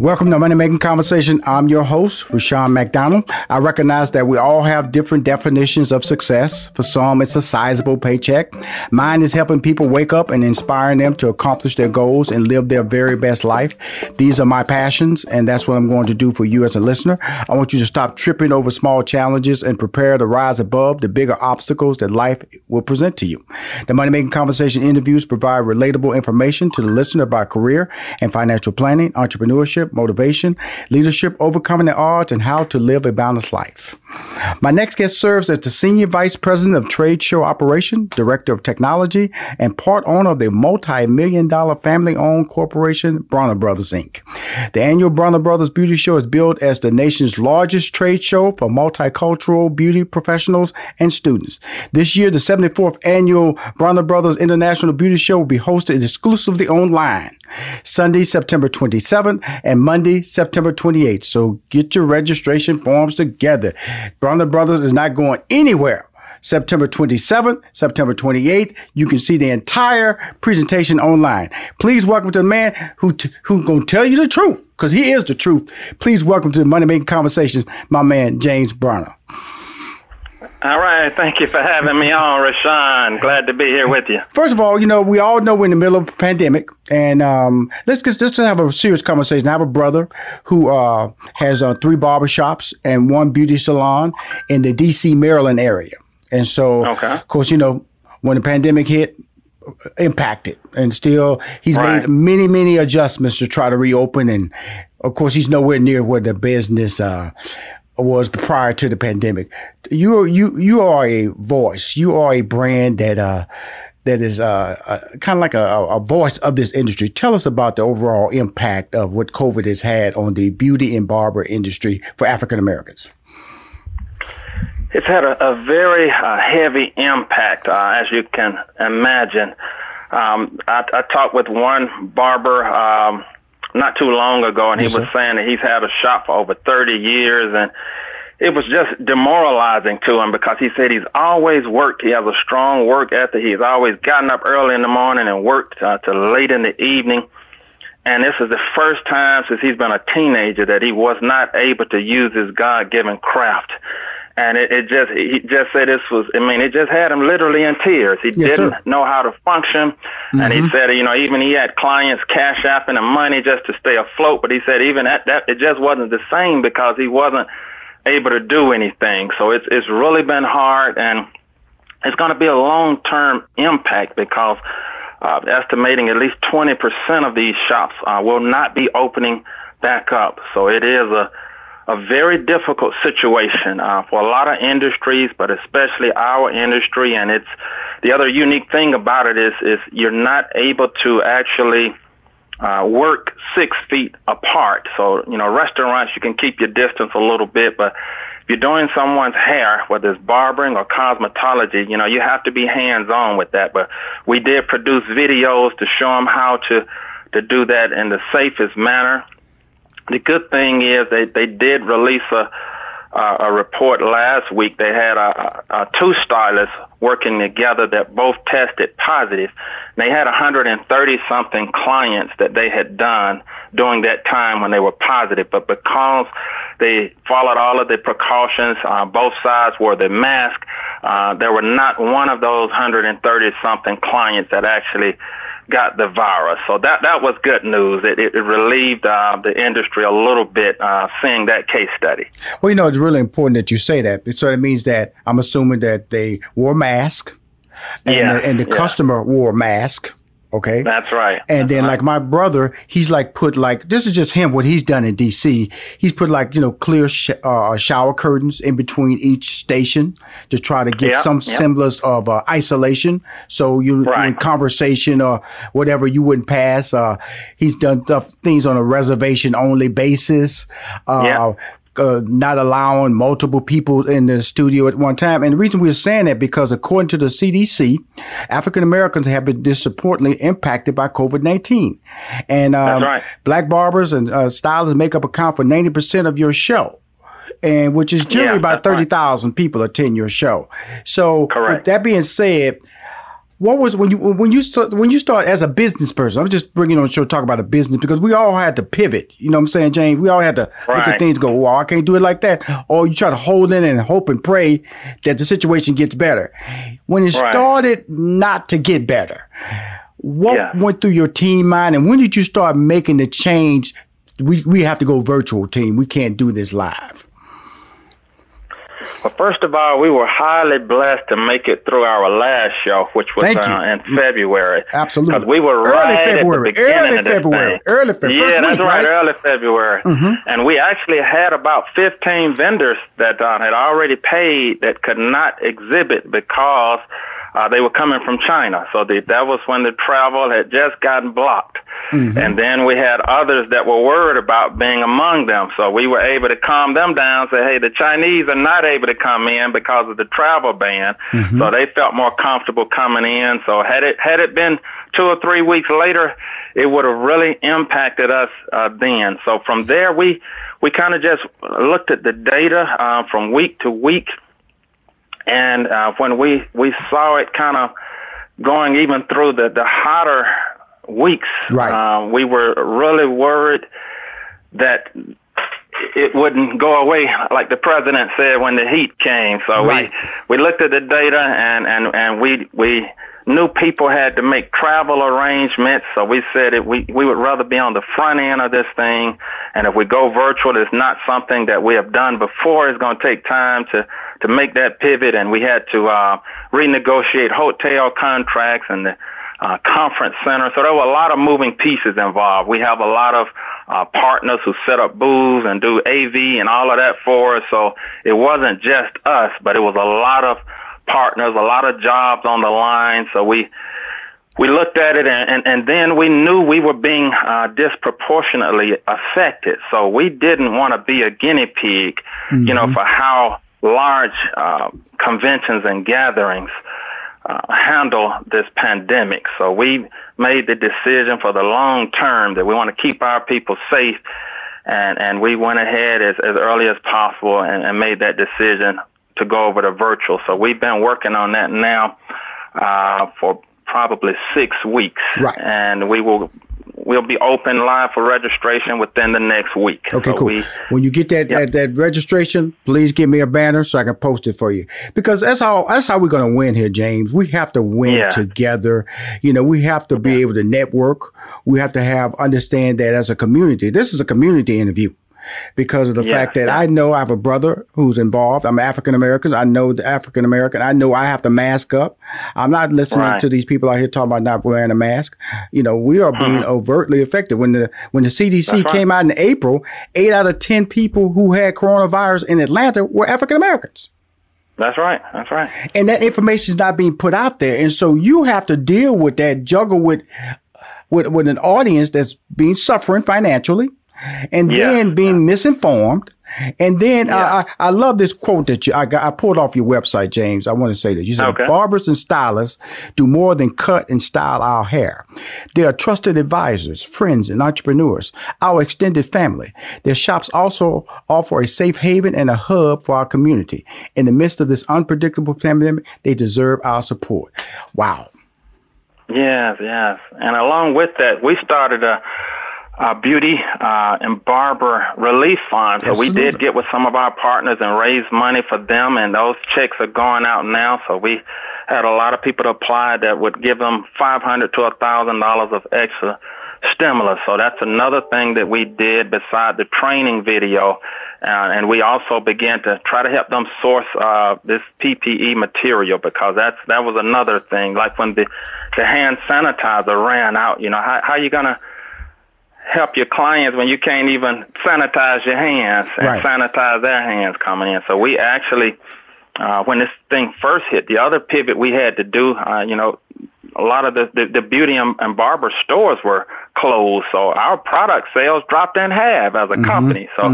Welcome to Money Making Conversation. I'm your host, Rushion McDermott. I recognize that we all have different definitions of success. For some, it's a sizable paycheck. Mine is helping people wake up and inspiring them to accomplish their goals and live their very best life. These are my passions, and that's what I'm going to do for you as a listener. I want you to stop tripping over small challenges and prepare to rise above the bigger obstacles that life will present to you. The Money Making Conversation interviews provide relatable information to the listener about career and financial planning, entrepreneurship, motivation, leadership, overcoming the odds, and how to live a balanced life. My next guest serves as the Senior Vice President of Trade Show Operation, Director of Technology, and part owner of the multi million dollar family owned corporation, Bronner Brothers Inc. The annual Bronner Brothers Beauty Show is billed as the nation's largest trade show for multicultural beauty professionals and students. This year, the 74th annual Bronner Brothers International Beauty Show will be hosted exclusively online. Sunday, September 27th, and Monday, September 28th. So get your registration forms together. Bronner Brothers is not going anywhere. September 27th, September 28th. You can see the entire presentation online. Please welcome to the man who t- who gonna tell you the truth, because he is the truth. Please welcome to the Money Making Conversations, my man James Bronner. All right. Thank you for having me on, Rushion. Glad to be here with you. First of all, you know, we all know we're in the middle of a pandemic, and um, let's just let's have a serious conversation. I have a brother who uh, has uh, three barbershops and one beauty salon in the D.C., Maryland area. And so, okay. of course, you know, when the pandemic hit, impacted, and still he's Right. made many, many adjustments to try to reopen. And of course, he's nowhere near where the business uh, was prior to the pandemic. You are you you are a voice. You are a brand that uh, that is uh, uh, kind of like a, a voice of this industry. Tell us about the overall impact of what COVID has had on the beauty and barber industry for African Americans. It's had a, a very uh, heavy impact, uh, as you can imagine. Um, I, I talked with one barber um, not too long ago, and he was sir. saying that he's had a shop for over 30 years, and it was just demoralizing to him because he said he's always worked. He has a strong work ethic. He's always gotten up early in the morning and worked uh, till late in the evening. and this is the first time since he's been a teenager that he was not able to use his God-given craft. And it, it just he just said this was I mean it just had him literally in tears. He Yes, didn't sir. know how to function, and he Mhm. said you know even he had clients cash apping him money just to stay afloat. But he said even that that it just wasn't the same because he wasn't able to do anything. So it's it's really been hard and it's going to be a long term impact because uh, estimating at least 20% of these shops uh, will not be opening back up. So it is a a very difficult situation uh, for a lot of industries, but especially our industry. And it's the other unique thing about it is is you're not able to actually uh, work six feet apart. So, you know, restaurants, you can keep your distance a little bit, but if you're doing someone's hair, whether it's barbering or cosmetology, you know, you have to be hands on with that. But we did produce videos to show them how to, to do that in the safest manner. The good thing is they, they did release a, uh, a report last week. They had uh, uh, two stylists working together that both tested positive. They had 130 something clients that they had done during that time when they were positive, but because they followed all of the precautions, uh, both sides wore the mask. Uh, there were not one of those 130 something clients that actually got the virus. So that that was good news. It, it, it relieved uh, the industry a little bit uh, seeing that case study. Well, you know, it's really important that you say that. So it means that I'm assuming that they wore a mask, and Yeah, the, and the yeah. customer wore a mask. Okay, That's right. And then, like my brother, he's like put like this is just him. What he's done in D.C. He's put like you know clear sh- uh, shower curtains in between each station to try to give Yep, some yep. semblance of uh, isolation. So you Right. in conversation or whatever you wouldn't pass. Uh, he's done stuff, things on a reservation only basis. Uh, Yeah. Uh, not allowing multiple people in the studio at one time. And the reason we're saying that because according to the CDC, African Americans have been disproportionately impacted by COVID 19. And um, right. black barbers and uh, stylists make up account for 90% of your show. And which is generally Yeah, about that's right. 30,000 people attend your show. So, Correct. with that being said, what was when you when you start when you start as a business person? I'm just bringing on the show to talk about a business because we all had to pivot. You know what I'm saying, James? We all had to look at Right. things, go, well, I can't do it like that, or you try to hold in and hope and pray that the situation gets better. When it Right. started not to get better, what Yeah. went through your team mind, and when did you start making the change? We we have to go virtual, team. We can't do this live. Well, first of all, we were highly blessed to make it through our last show, which was uh, in February. Absolutely. Because we were Early right February. at the beginning Early of February. thing. Early February. Yeah, that's week, right. Early February. Mhm. And we actually had about 15 vendors that uh, had already paid that could not exhibit because uh, they were coming from China. So the, that was when the travel had just gotten blocked. And then we had others that were worried about being among them. So we were able to calm them down, say, hey, the Chinese are not able to come in because of the travel ban. So they felt more comfortable coming in. So had it had it been two or three weeks later, it would have really impacted us uh, then. So from there, we we kind of just looked at the data uh, from week to week, and uh, when we we saw it kind of going even through the the hotter weeks, Right. uh, we were really worried that it wouldn't go away like the president said when the heat came. So Right. we we looked at the data and and and we we knew people had to make travel arrangements. So we said it, we we would rather be on the front end of this thing, and if we go virtual, it's not something that we have done before. It's going to take time to to make that pivot, and we had to uh, renegotiate hotel contracts and the uh, conference center. So there were a lot of moving pieces involved. We have a lot of uh, partners who set up booths and do AV and all of that for us. So it wasn't just us, but it was a lot of partners, a lot of jobs on the line. So we we looked at it and, and, and then we knew we were being uh, disproportionately affected. So we didn't want to be a guinea pig, you know, for how large uh, conventions and gatherings uh, handle this pandemic. So we made the decision for the long term that we want to keep our people safe, and and we went ahead as, as early as possible and, and made that decision to go over to virtual. So we've been working on that now uh, for probably six weeks, Right. and we will we'll be open live for registration within the next week. Okay, So cool. we- when you get that, that that registration, please give me a banner so I can post it for you. Because that's how that's how we're going to win here, James. We have to win Yeah. together. You know, we have to be able to network. We have to have understand that as a community. This is a community interview. Because of the Yeah, fact that. I know I have a brother who's involved. I'm African American. I know the African American. I know I have to mask up. I'm not listening Right. to these people out here talking about not wearing a mask. You know, we are being mm-hmm. overtly affected. When the when the CDC right. came out in April, eight out of ten people who had coronavirus in Atlanta were African Americans. That's right. That's right. And that information is not being put out there. And so you have to deal with that, juggle with with, with an audience that's being suffering financially and Yeah. then being misinformed. And then uh, I, I love this quote that you I got I pulled off your website, James. I want to say this. you said Okay. barbers and stylists do more than cut and style our hair. They are trusted advisors, friends, and entrepreneurs. Our extended family. Their shops also offer a safe haven and a hub for our community. In the midst of this unpredictable pandemic, they deserve our support. Wow. Yes, yes. And along with that, we started a, a beauty uh, and barber relief fund. So we did get with some of our partners and raise money for them, and those checks are going out now. So we had a lot of people to apply that would give them five hundred to a thousand dollars of extra stimulus. So that's another thing that we did beside the training video. Uh, and we also began to try to help them source uh, this PPE material because that's that was another thing. Like when the the hand sanitizer ran out, you know, how how you gonna help your clients when you can't even sanitize your hands and Right. sanitize their hands coming in? So we actually, uh, when this thing first hit, the other pivot we had to do, uh, you know, a lot of the, the, the beauty and, and barber stores were closed, so our product sales dropped in half as a company. So,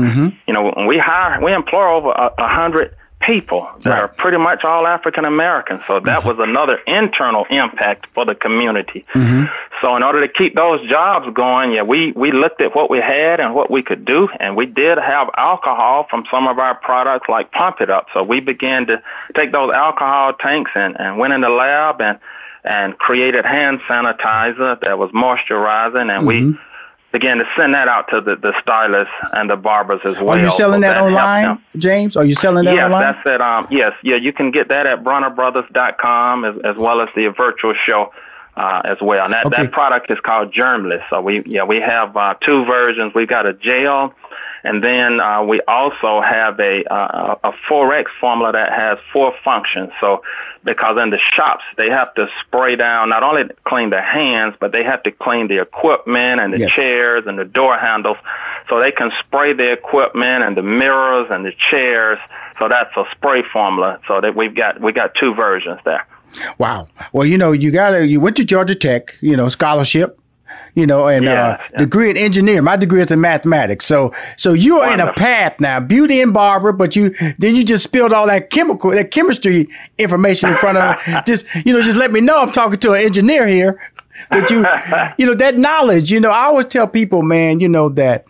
you know, when we hire, we employ over a, a hundred people that Right. are pretty much all African Americans. So that was another internal impact for the community. So in order to keep those jobs going, yeah, we, we looked at what we had and what we could do, and we did have alcohol from some of our products like Pump It Up. So we began to take those alcohol tanks and, and went in the lab and and created hand sanitizer that was moisturizing, and we began to send that out to the, the stylists and the barbers as well. Are you selling So that helped online. James? Are you selling that yes, online? that's it. Um, yes, yeah, you can get that at BronnerBrothers.com as, as well as the virtual show uh, as well. And that, Okay. that product is called Germless. So we yeah we have uh, two versions. We've got a gel, and then uh, we also have a uh, a 4X formula that has four functions. So because in the shops they have to spray down not only clean their hands, but they have to clean the equipment and the Yes. chairs and the door handles. So they can spray the equipment and the mirrors and the chairs. So that's a spray formula. So that we've got we got two versions there. Wow. Well, you know, you got to, you went to Georgia Tech, you know, scholarship, you know, and Yeah, uh, yeah. degree in engineer. My degree is in mathematics. So, so you're in a path now, beauty and barber, but you, then you just spilled all that chemical, that chemistry information in front of, just, you know, just let me know I'm talking to an engineer here that you, you know, that knowledge, you know, I always tell people, man, you know, that,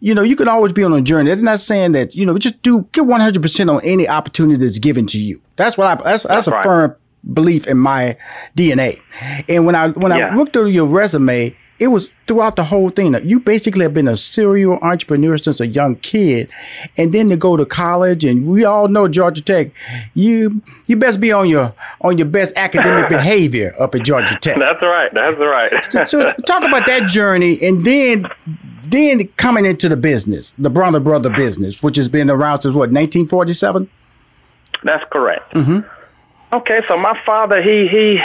you know, you can always be on a journey. That's not saying that, you know, just do, get 100% on any opportunity that's given to you. That's what I, that's, that's, That's a right. firm belief in my DNA. And when I when I looked through your resume, it was throughout the whole thing. That you basically have been a serial entrepreneur since a young kid, and then to go to college, and we all know Georgia Tech. You you best be on your on your best academic behavior up at Georgia Tech. That's right. That's right. so talk about that journey, and then then coming into the business, the Bronner Brother business, which has been around since what 1947. That's correct. Mm-hmm. Okay, so my father, he he.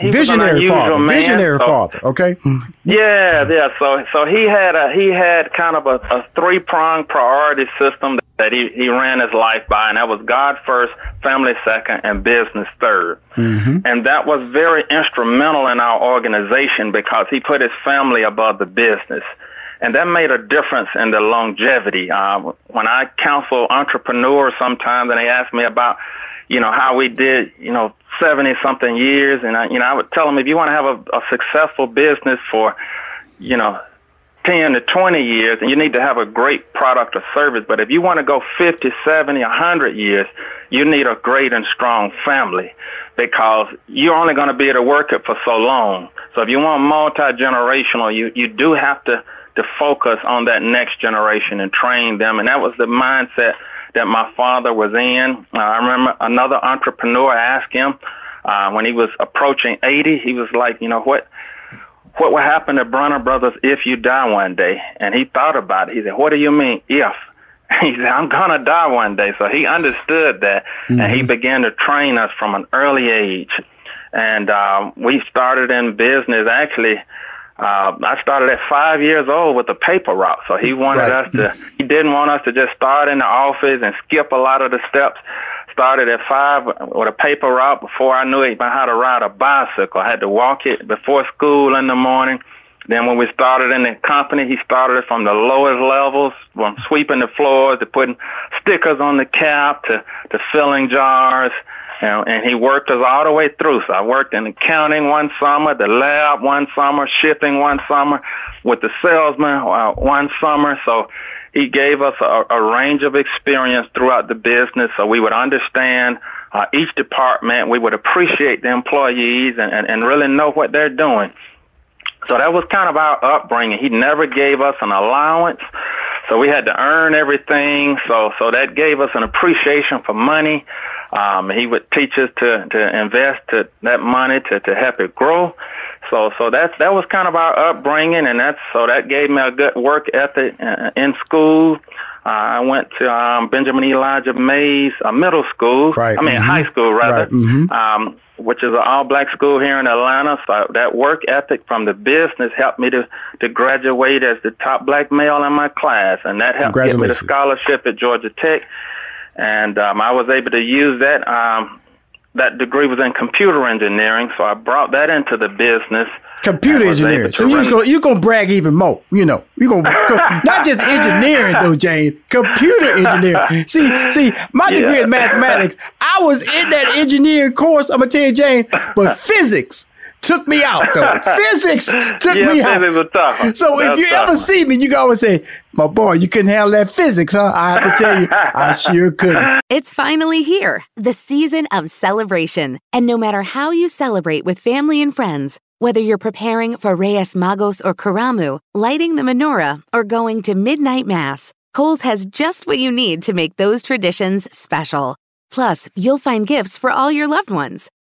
he Visionary father, man, visionary so- father. Okay. Yeah, yeah. So so he had a he had kind of a, a three pronged priority system that he, he ran his life by, and that was God first, family second, and business 3rd And that was very instrumental in our organization because he put his family above the business. And that made a difference in the longevity. Uh, when I counsel entrepreneurs sometimes and they ask me about, you know, how we did, you know, 70 something years, and I, you know, I would tell them if you want to have a, a successful business for, you know, 10 to 20 years, and you need to have a great product or service. But if you want to go 50, 70, 100 years, you need a great and strong family because you're only going to be able to work it for so long. So if you want multi-generational, you, you do have to, to focus on that next generation and train them. And that was the mindset that my father was in. Uh, I remember another entrepreneur asked him uh, when he was approaching 80, he was like, you know, what, what will happen to Bronner Brothers if you die one day? And he thought about it. He said, what do you mean if? he said, I'm going to die one day. So he understood that mm-hmm. and he mm-hmm. began to train us from an early age. And um, we started in business actually. Uh, I started at five years old with the paper route. So he wanted right. us to, he didn't want us to just start in the office and skip a lot of the steps. Started at five with a paper route before I knew even how to ride a bicycle. I had to walk it before school in the morning then when we started in the company, he started from the lowest levels, from sweeping the floors to putting stickers on the cap to, to filling jars. And, and he worked us all the way through. So I worked in accounting one summer, the lab one summer, shipping one summer, with the salesman uh, one summer. So he gave us a, a range of experience throughout the business so we would understand uh, each department. We would appreciate the employees and, and, and really know what they're doing. So that was kind of our upbringing. He never gave us an allowance, so we had to earn everything. So so that gave us an appreciation for money. Um, he would teach us to to invest to, that money to to help it grow. So so that's that was kind of our upbringing, and that's so that gave me a good work ethic uh, in school. Uh, I went to um, Benjamin Elijah Mays uh, Middle School. Right. I mean mm-hmm. high school rather. Right. Mm-hmm. Um, which is an all-black school here in Atlanta. So that work ethic from the business helped me to to graduate as the top black male in my class, and that helped get me the scholarship at Georgia Tech. And um, I was able to use that. Um, that degree was in computer engineering, so I brought that into the business computer engineering. So you're gonna you're gonna brag even more. You know, you're gonna go, not just engineering though, James. Computer engineering. See, see, my degree yeah. in mathematics. I was in that engineering course. I'm gonna tell you, James, but physics took me out though. physics took yeah, me out. So if you ever see me, you can always say, "My boy, you couldn't handle that physics, huh?" I have to tell you, I sure couldn't. It's finally here, the season of celebration, and no matter how you celebrate with family and friends. Whether you're preparing for Reyes Magos or Karamu, lighting the menorah, or going to midnight mass, Kohl's has just what you need to make those traditions special. Plus, you'll find gifts for all your loved ones.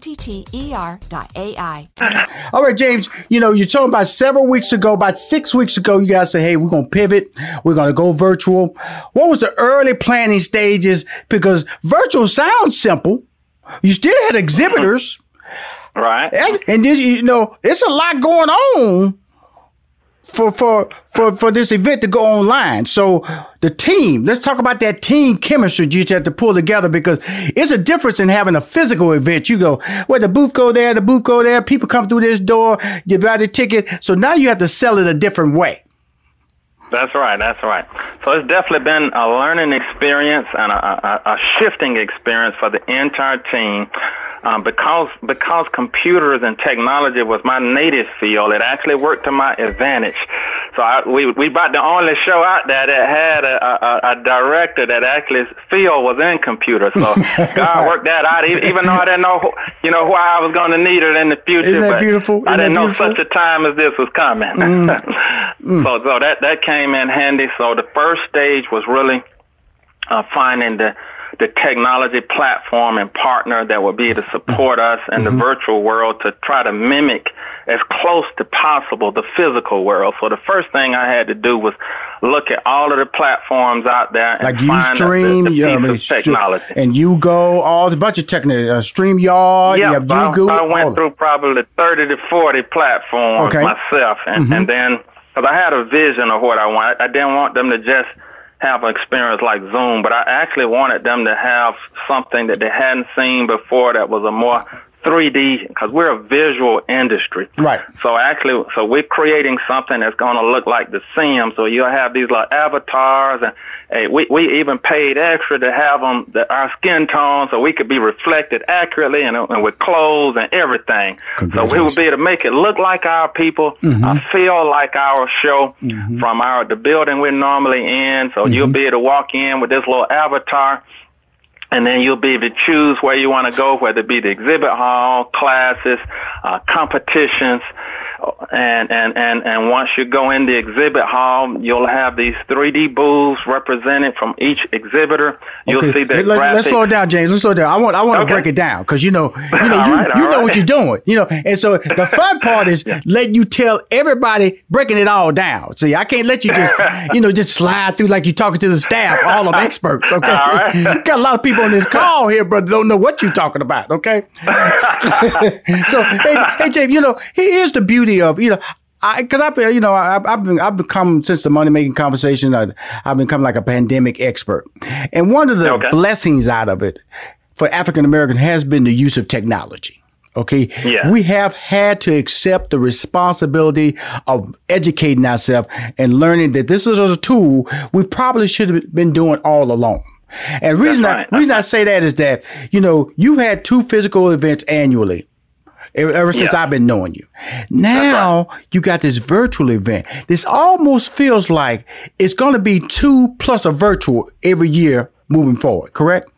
O-T-T-E-R.ai. All right, James, you know, you're talking about several weeks ago, about six weeks ago, you guys said, hey, we're going to pivot. We're going to go virtual. What was the early planning stages? Because virtual sounds simple. You still had exhibitors. Right. And, and then, you know, it's a lot going on for for for for this event to go online. So the team, let's talk about that team chemistry you have to pull together because it's a difference in having a physical event. You go, well, the booth go there, the booth go there, people come through this door, you buy the ticket. So now you have to sell it a different way. That's right. That's right. So it's definitely been a learning experience and a, a, a shifting experience for the entire team um, because because computers and technology was my native field, it actually worked to my advantage. So I, we we about the only show out there that had a, a, a director that actually field was in computers. So God worked that out, even though I didn't know you know why I was going to need it in the future. Isn't that beautiful? Isn't I didn't know such a time as this was coming. Mm. mm. So so that that came in handy. So the first stage was really uh, finding the the technology platform and partner that will be able to support us in mm-hmm. the virtual world to try to mimic as close to possible the physical world. So the first thing I had to do was look at all of the platforms out there and like Ustream, the, the yeah, I mean, technology. And you go all the bunch of technology, uh, StreamYard, yeah, you have Yugo. I, I went through probably 30 to 40 platforms okay. myself. And, mm-hmm. and then, because I had a vision of what I wanted, I didn't want them to just – have an experience like Zoom, but I actually wanted them to have something that they hadn't seen before that was a more 3D because we're a visual industry. Right. So actually, so we're creating something that's going to look like the Sims. So you'll have these like avatars, and hey, we we even paid extra to have them the, our skin tone so we could be reflected accurately and, and with clothes and everything. So we will be able to make it look like our people, mm-hmm. uh, feel like our show mm-hmm. from our the building we're normally in. So mm-hmm. you'll be able to walk in with this little avatar and then you'll be able to choose where you want to go, whether it be the exhibit hall, classes, uh, competitions, and, and, and, and once you go in the exhibit hall, you'll have these 3D booths represented from each exhibitor. You'll okay. see that. Let, us slow down, James. Let's slow down. I want I want okay. to break it down because you know you know you, right, you know right. what you're doing. You know, and so the fun part is letting you tell everybody breaking it all down. See, I can't let you just you know just slide through like you're talking to the staff, all of experts. Okay, got a lot of people on this call here, but don't know what you're talking about. Okay, so hey, hey James, you know here's the beauty of you know I because I've you know I, have been I've become since the money making conversation I, have become like a pandemic expert, and one of the okay. blessings out of it for African Americans has been the use of technology. Okay, yeah. we have had to accept the responsibility of educating ourselves and learning that this is a tool we probably should have been doing all along. And reason right. I, reason I say that is that you know you've had two physical events annually ever since yeah. I've been knowing you. Now right. you got this virtual event. This almost feels like it's going to be two plus a virtual every year moving forward, correct?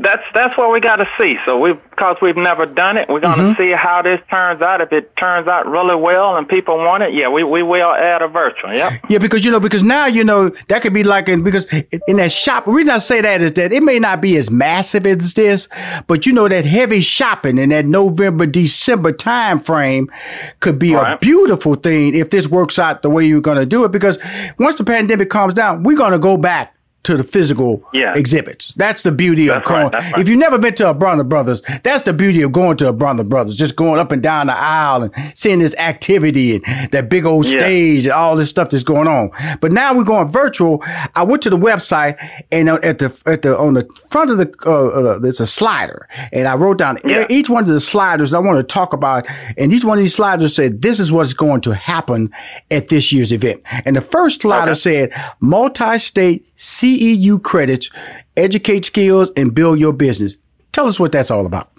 That's that's what we got to see. So we because we've never done it, we're going to mm-hmm. see how this turns out. If it turns out really well and people want it, yeah, we, we will add a virtual. Yeah. Yeah, because you know, because now you know that could be like in because in that shop. The reason I say that is that it may not be as massive as this, but you know that heavy shopping in that November December time frame could be right. a beautiful thing if this works out the way you're going to do it. Because once the pandemic calms down, we're going to go back to the physical yeah. exhibits. That's the beauty that's of going. Right, right. If you've never been to a Bronner Brothers, that's the beauty of going to a Bronner Brothers. Just going up and down the aisle and seeing this activity and that big old yeah. stage and all this stuff that's going on. But now we're going virtual. I went to the website and at the at the on the front of the uh, uh, there's a slider and I wrote down yeah. each one of the sliders I want to talk about. And each one of these sliders said this is what's going to happen at this year's event. And the first slider okay. said multi-state CEU credits, educate skills, and build your business. Tell us what that's all about.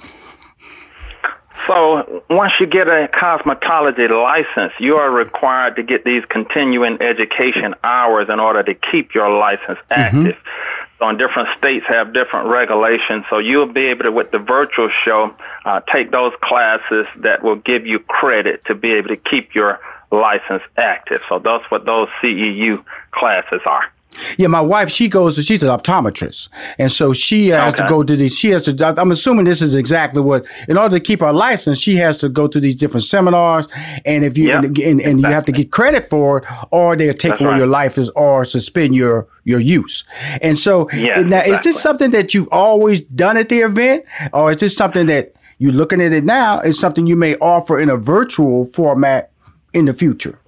So, once you get a cosmetology license, you are required to get these continuing education hours in order to keep your license mm-hmm. active. Mm-hmm. So, different states have different regulations. So, you'll be able to, with the virtual show, uh, take those classes that will give you credit to be able to keep your license active. So, that's what those CEU classes are. Yeah, my wife, she goes, she's an optometrist. And so she has okay. to go to these, she has to, I'm assuming this is exactly what, in order to keep her license, she has to go to these different seminars. And if you, yep, and, and, and exactly. you have to get credit for it, or they'll take That's away right. your license or suspend your, your use. And so yeah, now, exactly. is this something that you've always done at the event? Or is this something that you're looking at it now? Is something you may offer in a virtual format in the future?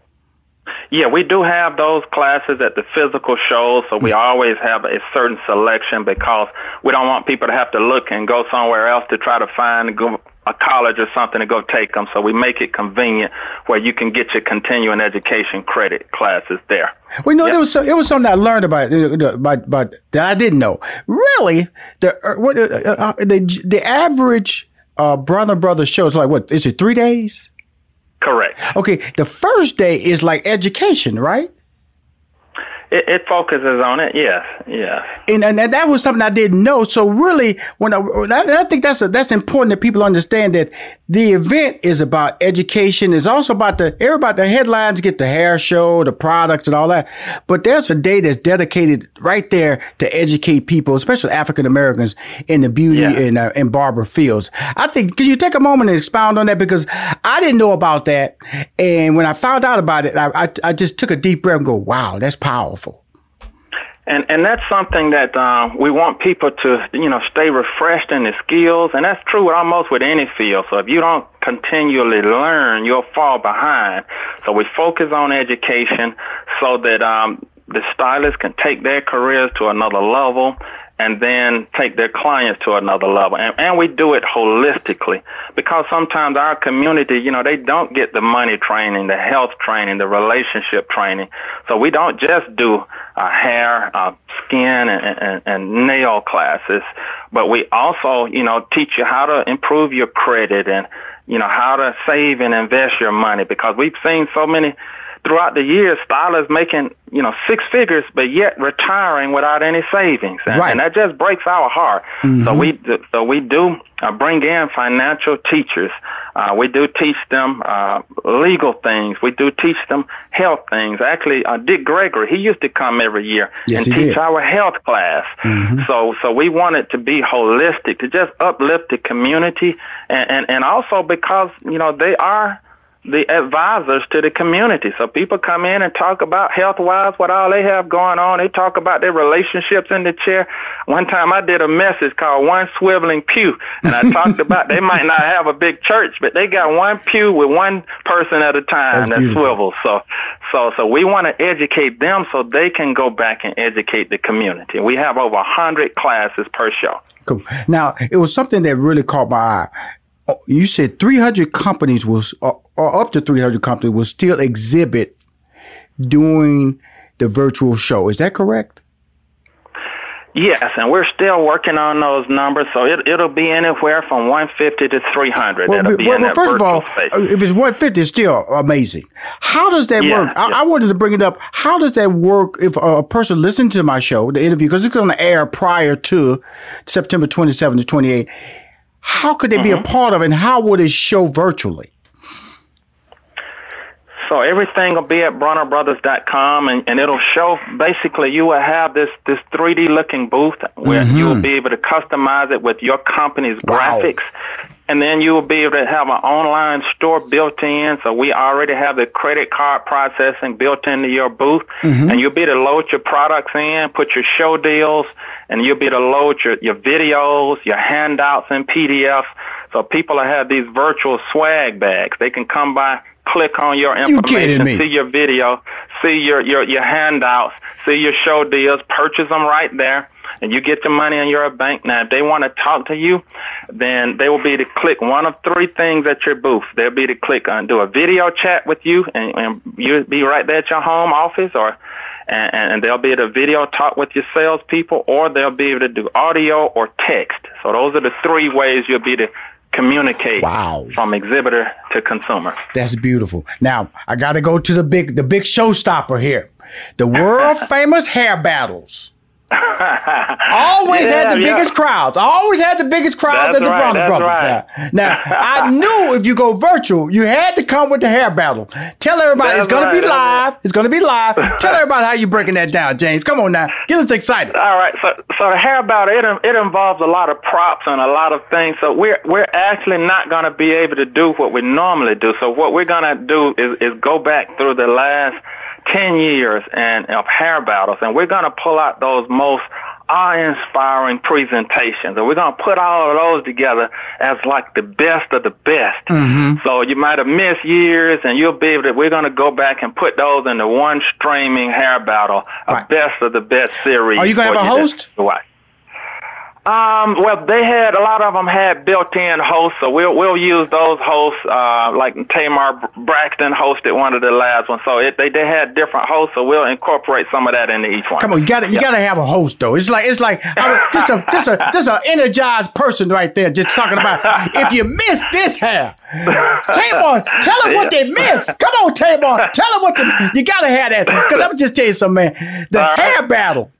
Yeah, we do have those classes at the physical shows, so we always have a certain selection because we don't want people to have to look and go somewhere else to try to find a college or something to go take them. So we make it convenient where you can get your continuing education credit classes there. Well, you know, yep. there was it was something I learned about about, about that I didn't know. Really, the uh, what uh, uh, the the average uh, Bronner Brother show is like what is it three days? Correct. Okay, the first day is like education, right? It, it, focuses on it, yes, yes. And, and that was something I didn't know. So really, when I, I think that's a, that's important that people understand that the event is about education. It's also about the everybody. The headlines get the hair show, the products, and all that. But there's a day that's dedicated right there to educate people, especially African Americans, in the beauty yeah. and uh, and barber fields. I think. Can you take a moment and expound on that because I didn't know about that, and when I found out about it, I I, I just took a deep breath and go, "Wow, that's powerful." And and that's something that uh, we want people to you know stay refreshed in their skills, and that's true almost with any field. So if you don't continually learn, you'll fall behind. So we focus on education so that um, the stylists can take their careers to another level and then take their clients to another level. And, and we do it holistically because sometimes our community, you know, they don't get the money training, the health training, the relationship training. So we don't just do uh, hair, uh, skin, and, and, and nail classes, but we also, you know, teach you how to improve your credit and, you know, how to save and invest your money because we've seen so many throughout the years, stylists making you know six figures, but yet retiring without any savings, and, right. and that just breaks our heart. Mm-hmm. So we so we do uh, bring in financial teachers. Uh, we do teach them uh, legal things. We do teach them health things. Actually, uh, Dick Gregory, he used to come every year yes, and teach did. our health class. Mm-hmm. So, so we want it to be holistic, to just uplift the community, and, and, and also because you know they are the advisors to the community. So people come in and talk about health wise what all they have going on. They talk about their relationships in the chair. One time I did a message called One Swiveling Pew and I talked about they might not have a big church, but they got one pew with one person at a time That's that swivels. So so so we want to educate them so they can go back and educate the community. We have over a hundred classes per show. Cool. Now it was something that really caught my eye you said 300 companies was or, up to 300 companies will still exhibit during the virtual show. Is that correct? Yes, and we're still working on those numbers, so it, it'll be anywhere from 150 to 300. Well, well, well first of all, space. Uh, if it's 150, it's still amazing. How does that yeah, work? yeah. I, I, wanted to bring it up. How does that work if a person listens to my show, the interview, because it's going to air prior to September 27 to 28? How could they mm-hmm. be a mm-hmm. part of it, and how would it show virtually? So everything will be at BronnerBrothers.com, and, and it'll show. Basically, you will have this this 3D looking booth where mm-hmm. you will be able to customize it with your company's wow. graphics, and then you will be able to have an online store built in. So we already have the credit card processing built into your booth, mm-hmm. and you'll be able to load your products in, put your show deals, and you'll be able to load your, your videos, your handouts, and PDFs. So people will have these virtual swag bags. They can come by, click on your information, you see your video, see your, your, your handouts, see your show deals, purchase them right there and you get the money in your bank. Now, if they want to talk to you, then they will be to click one of three things at your booth. They'll be to click on do a video chat with you, and, and you'll be right there at your home office, or and, and they'll be able to video talk with your salespeople, or they'll be able to do audio or text. So those are the three ways you'll be to communicate wow. from exhibitor to consumer. That's beautiful. Now I got to go to the big the big showstopper here, the world famous hair battles. always yeah, had the yeah. biggest crowds. I always had the biggest crowds that's at the right, Bronner Brothers. Right. Now, now I knew if you go virtual, you had to come with the hair battle. Tell everybody that's it's going right, to be live. It's going to be live. Tell everybody how you're breaking that down, James. Come on now, get us excited. All right. So, so the hair battle it it involves a lot of props and a lot of things. So we're we're actually not going to be able to do what we normally do. So what we're going to do is is go back through the last 10 years and of hair battles and we're going to pull out those most awe-inspiring presentations, and we're going to put all of those together as like the best of the best. Mm-hmm. So you might have missed years, and you'll be able to. We're going to go back and put those into one streaming hair battle, a Right. best of the best series. Are you gonna have a to host? watch. Um, well, they had a lot of them had built-in hosts, so we'll we'll use those hosts. Uh, like Tamar Braxton hosted one of the last ones, so it, they they had different hosts, so we'll incorporate some of that into each one. Come on, you got to you Yeah. got to have a host though. It's like it's like I just a just a just an energized person right there, just talking about if you missed this hair, Tamar, tell them what they missed. Come on, Tamar, tell them what they, you got to have that. Because I'm just tell you something, man. The hair battle.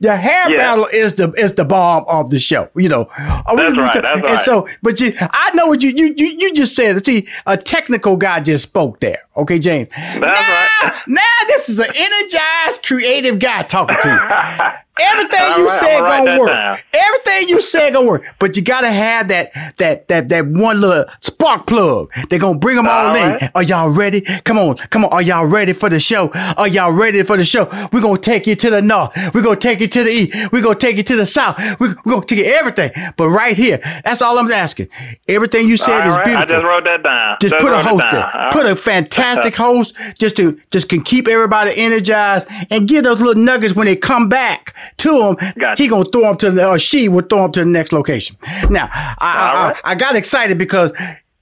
The hair Yeah. battle is the is the bomb of the show, you know. Uh, That's right, that's and right. so, but you, I know what you you you, you just said. See, a technical guy just spoke there. Okay, James. That's now, right. now this is an energized, creative guy talking to you. Everything you right, said gonna work. Everything you said gonna work. But you gotta have that that that that one little spark plug. They're gonna bring them all, All in. Are y'all ready? Come on, come on. Are y'all ready for the show? Are y'all ready for the show? We're gonna take you to the north. We're gonna take you to the east. We're gonna take you to the south. We're, we're gonna take you everything. But right here, that's all I'm asking. Everything you said All is right, beautiful. I just wrote that down. Just put a host there. Put a fantastic host just to just can keep everybody energized and give those little nuggets when they come back to him. Gotcha. He gonna throw him to the or she will throw him to the next location. Now I right. I, I got excited because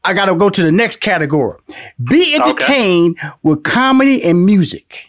I got to go to the next category. Be entertained with comedy and music.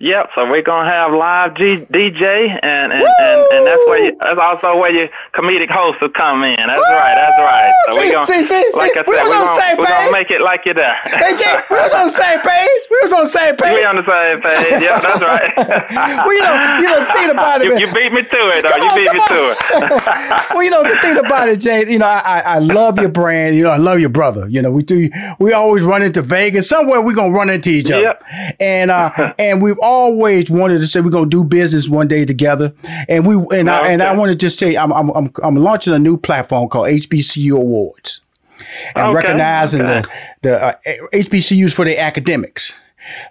Yep. So we're gonna have live G- DJ, and and, and and that's where you, that's also where your comedic host will come in. That's right. That's right. So See, we're gonna, see, see, like I said, we we're on gonna, same we're gonna make it like you're there. Hey Jay, we was on the same page. We was on the same page. we on the same page. Yeah, that's right. well, you know, you know, think about it. you, you beat me to it, though. Come You on, beat me to it. well, you know, the thing about it, Jay, you know, I, I I love your brand. You know, I love your brother. You know, we do. We always run into Vegas. Somewhere we're gonna run into each other. Yep. And uh, and we've always wanted to say we're gonna do business one day together. And we and I and I want to just tell you, I'm I'm I'm, I'm launching a new platform called HBCU Awards, and Okay, recognizing okay. the the uh, HBCUs for their academics.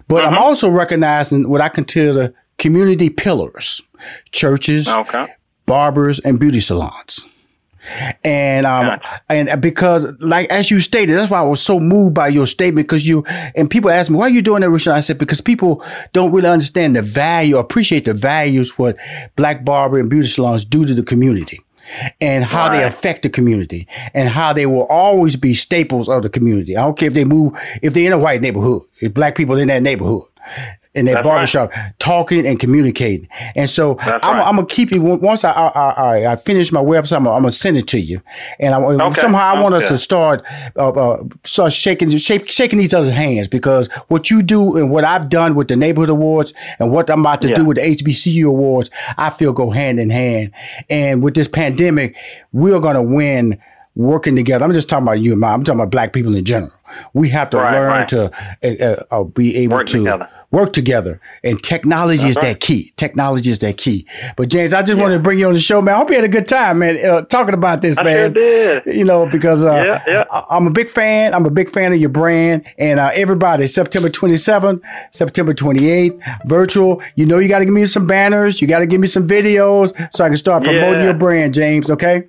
But Uh-huh. I'm also recognizing what I consider the community pillars, churches, barbers, and beauty salons. And um and because like as you stated, that's why I was so moved by your statement because you and people ask me why are you doing that, Rushion? I said because people don't really understand the value, appreciate the values what black barber and beauty salons do to the community. And how they affect the community, and how they will always be staples of the community. I don't care if they move, if they're in a white neighborhood, if black people in that neighborhood, in their That's barbershop, talking and communicating. And so That's I'm, right. I'm gonna keep you once I I, I, I finish my website. I'm gonna, I'm gonna send it to you, and I, Okay. somehow I want us to start uh, uh, start shaking shake, shaking each other's hands because what you do and what I've done with the neighborhood awards and what I'm about to do with the HBCU awards, I feel go hand in hand. And with this pandemic, we're gonna win working together. I'm just talking about you and my. I'm talking about black people in general. We have to Right, learn right. to uh, uh, be able Work to together. Work together. And technology is that key. Technology is that key. But James, I just wanted to bring you on the show, man. I hope you had a good time, man, uh, talking about this, I man. sure did. You know, because uh, Yeah, yeah. I- I'm a big fan. I'm a big fan of your brand. And uh, everybody, September 27th, September 28th, virtual. You know, you got to give me some banners. You got to give me some videos so I can start promoting Yeah. your brand, James. Okay.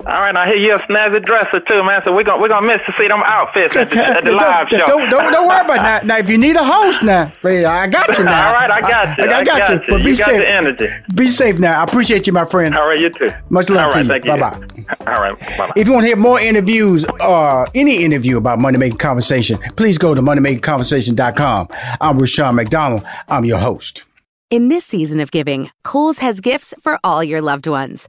All right, I hear you're a snazzy dresser too, man. So we're gonna we're gonna miss to see them outfits at the, at the live show. Don't, don't, don't worry about that. Now, if you need a host now, I got you now. All right, I got you. I, I got, you. But be you got safe. the energy. Be safe now. I appreciate you, my friend. All right, you too. Much love All to right, you. thank you. Bye-bye. All right, bye bye. If you want to hear more interviews or any interview about Money Making Conversation, please go to moneymakingconversation.com. I'm Rushion McDonald. I'm your host. In this season of giving, Kohl's has gifts for all your loved ones.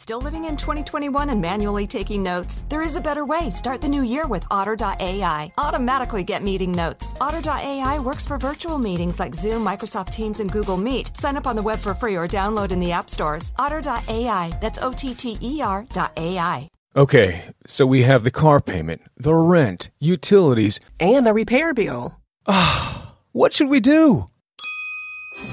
Still living in 2021 and manually taking notes? There is a better way. Start the new year with Otter.ai. Automatically get meeting notes. Otter.ai works for virtual meetings like Zoom, Microsoft Teams, and Google Meet. Sign up on the web for free or download in the app stores. Otter.ai. That's O T T E R.ai. Okay, so we have the car payment, the rent, utilities, and the repair bill. Ah, what should we do?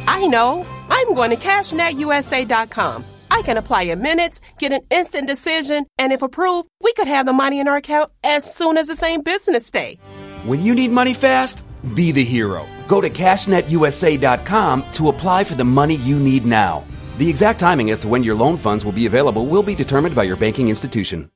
I know. I'm going to CashNetUSA.com. I can apply in minutes, get an instant decision, and if approved, we could have the money in our account as soon as the same business day. When you need money fast, be the hero. Go to CashNetUSA.com to apply for the money you need now. The exact timing as to when your loan funds will be available will be determined by your banking institution.